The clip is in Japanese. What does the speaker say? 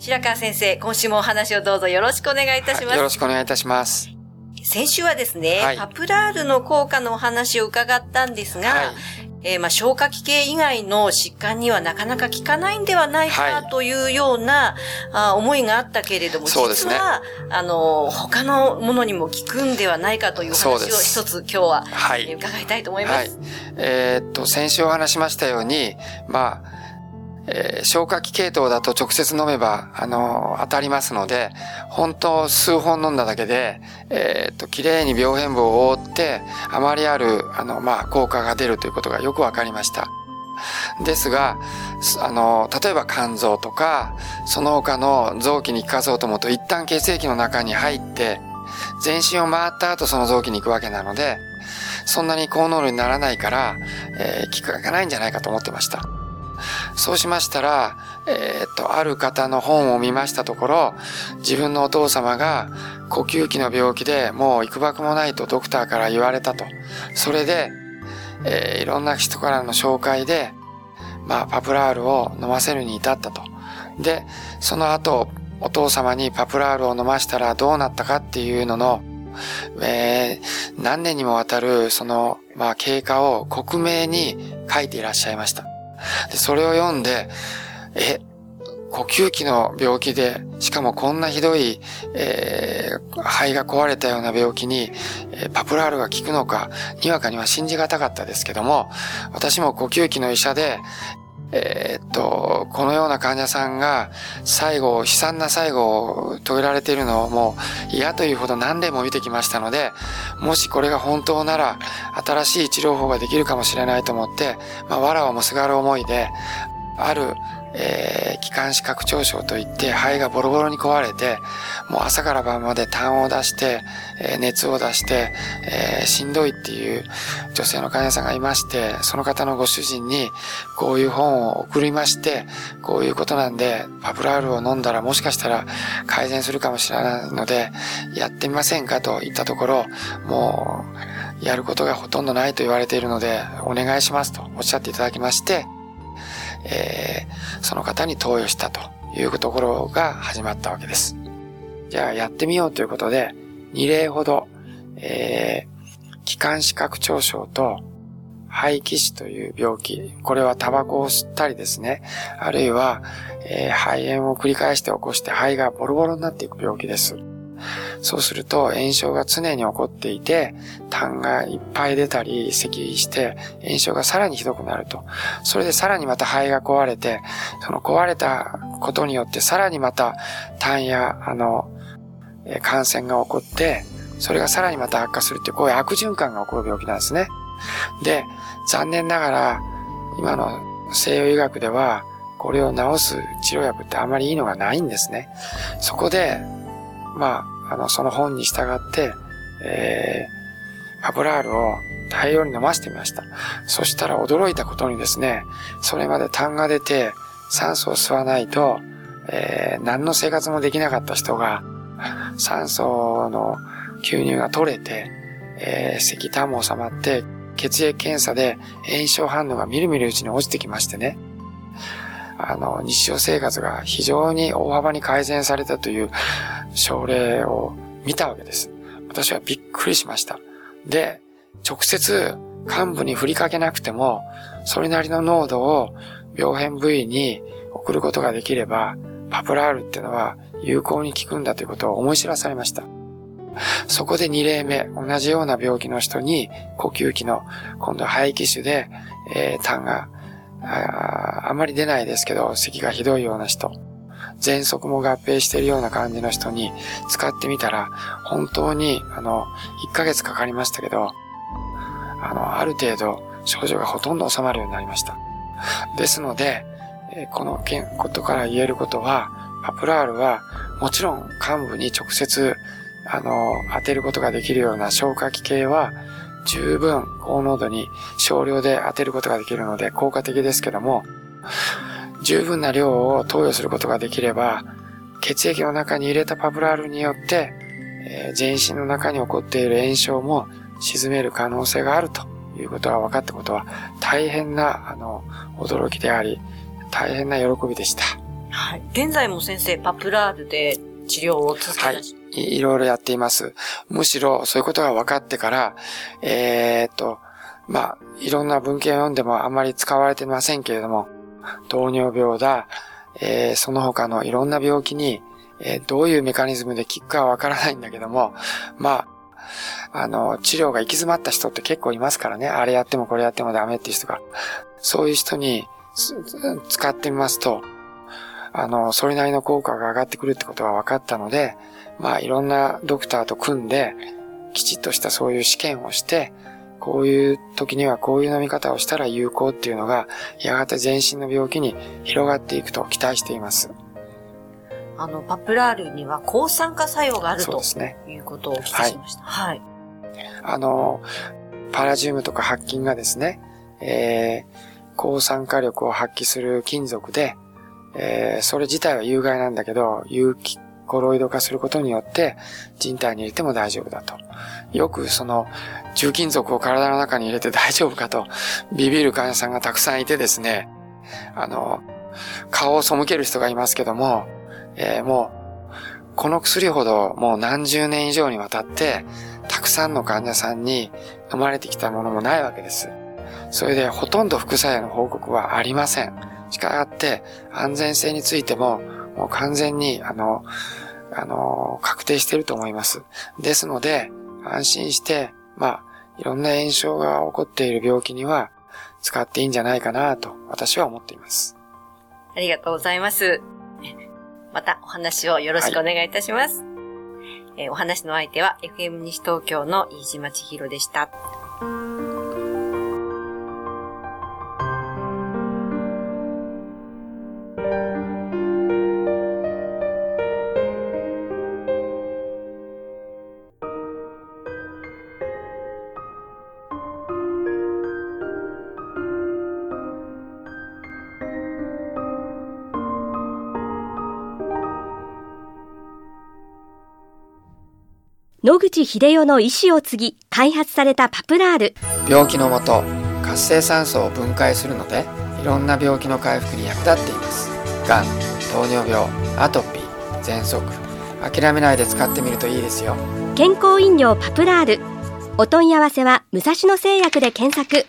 白川先生、今週もお話をどうぞよろしくお願いいたします。よろしくお願いいたします。先週はですね、はい、パプラールの効果のお話を伺ったんですが、はい、えー、まあ、消化器系以外の疾患にはなかなか効かないんではないかというような、あ思いがあったけれども、そうですね、実は、あの、他のものにも効くんではないかという話を一つ今日は、はい、伺いたいと思います。はい、えー、っと、先週お話しましたように、まあ、えー、消化器系統だと直接飲めば、あの、当たりますので、本当数本飲んだだけで、えー、っと、綺麗に病変部を覆って、あまりある、あの、まあ、効果が出るということがよくわかりました。ですが、あの、例えば肝臓とか、その他の臓器に効かそうと思うと、一旦血液の中に入って、全身を回った後その臓器に行くわけなので、そんなに高濃度にならないから、えー、効かないんじゃないかと思ってました。そうしましたら、えー、っと、ある方の本を見ましたところ、自分のお父様が呼吸器の病気でもう行くばくもないとドクターから言われたと。それで、えー、いろんな人からの紹介で、まあ、パプラールを飲ませるに至ったと。で、その後、お父様にパプラールを飲ましたらどうなったかっていうのの、えー、何年にもわたる、その、まあ、経過を克明に書いていらっしゃいました。で、それを読んで、え、呼吸器の病気で、しかもこんなひどい、えー、肺が壊れたような病気に、えー、パプラールが効くのか、にわかには信じがたかったですけども、私も呼吸器の医者で、えー、っと、このような患者さんが最後、悲惨な最後を遂げられているのをもう嫌というほど何例も見てきましたので、もしこれが本当なら新しい治療法ができるかもしれないと思って、まあ、わらわもすがる思いで、あるえー、気管支拡張症といって肺がボロボロに壊れて、もう朝から晩まで痰を出して、えー、熱を出して、えー、しんどいっていう女性の患者さんがいまして、その方のご主人にこういう本を送りまして、こういうことなんで、パプラールを飲んだらもしかしたら改善するかもしれないので、やってみませんかと言ったところ、もう、やることがほとんどないと言われているので、お願いしますとおっしゃっていただきまして、えー、その方に投与したというところが始まったわけです。じゃあやってみようということで、2例ほど、えー、気管支拡張症と肺気腫という病気、これはタバコを吸ったりですね、あるいは、えー、肺炎を繰り返して起こして肺がボロボロになっていく病気です。そうすると炎症が常に起こっていて、痰がいっぱい出たり、咳して炎症がさらにひどくなると。それでさらにまた肺が壊れて、その壊れたことによってさらにまた痰や、あの、感染が起こって、それがさらにまた悪化するっていう、こういう悪循環が起こる病気なんですね。で、残念ながら、今の西洋医学では、これを治す治療薬ってあまりいいのがないんですね。そこで、まあ、あの、その本に従って、えー、パブラールを大量に飲ませてみました。そしたら驚いたことにですね、それまで痰が出て酸素を吸わないと、えー、何の生活もできなかった人が、酸素の吸入が取れて、えー、石炭も収まって、血液検査で炎症反応がみるみるうちに落ちてきましてね。あの、日常生活が非常に大幅に改善されたという症例を見たわけです。私はびっくりしました。で、直接幹部に振りかけなくても、それなりの濃度を病変部位に送ることができれば、パプラールっていうのは有効に効くんだということを思い知らされました。そこで2例目、同じような病気の人に、呼吸器の、今度は肺気腫で、えー、痰がああまり出ないですけど、咳がひどいような人、喘息も合併しているような感じの人に使ってみたら、本当に、あの、1ヶ月かかりましたけど、あの、ある程度症状がほとんど収まるようになりました。ですので、このことから言えることは、パプラールはもちろん幹部に直接、あの、当てることができるような消化器系は、十分高濃度に少量で当てることができるので効果的ですけども、十分な量を投与することができれば、血液の中に入れたパブラールによって、えー、全身の中に起こっている炎症も沈める可能性があるということが分かったことは大変な、あの、驚きであり、大変な喜びでした。はい。現在も先生、パプラールで治療を続けてはい。いろいろやっています。むしろそういうことが分かってから、えー、っと、まあ、いろんな文献を読んでもあんまり使われてませんけれども、糖尿病だ、えー、その他のいろんな病気に、えー、どういうメカニズムで効くかはわからないんだけども、まあ、あの、治療が行き詰まった人って結構いますからね。あれやってもこれやってもダメっていう人が。そういう人に使ってみますと、あの、それなりの効果が上がってくるってことが分かったので、まあいろんなドクターと組んで、きちっとしたそういう試験をして、こういう時にはこういう飲み方をしたら有効っていうのが、やがて全身の病気に広がっていくと期待しています。あの、パプラールには抗酸化作用があるということをお聞きしました。はい。あの、パラジウムとか白金がですね、えー、抗酸化力を発揮する金属で、えー、それ自体は有害なんだけど、有機コロイド化することによって人体に入れても大丈夫だと。よくその重金属を体の中に入れて 大丈夫かとビビる患者さんがたくさんいてですね、あの、顔を背ける人がいますけども、えー、もう、この薬ほどもう何十年以上にわたって、たくさんの患者さんに飲まれてきたものもないわけです。それでほとんど副作用の報告はありません。しかがって、安全性についても、もう完全に、あの、あの、確定していると思います。ですので、安心して、まあ、いろんな炎症が起こっている病気には使っていいんじゃないかなと私は思っています。ありがとうございます。またお話をよろしくお願いいたします。はい、えー、お話の相手は FM 西東京の飯島千尋でした。野口秀夫の意思を継ぎ開発されたパプラール。病気のもと活性酸素を分解するのでいろんな病気の回復に役立っています。がん糖尿病アトピー喘息。諦めないで使ってみるといいですよ。健康飲料パプラール。お問い合わせは武蔵野製薬で検索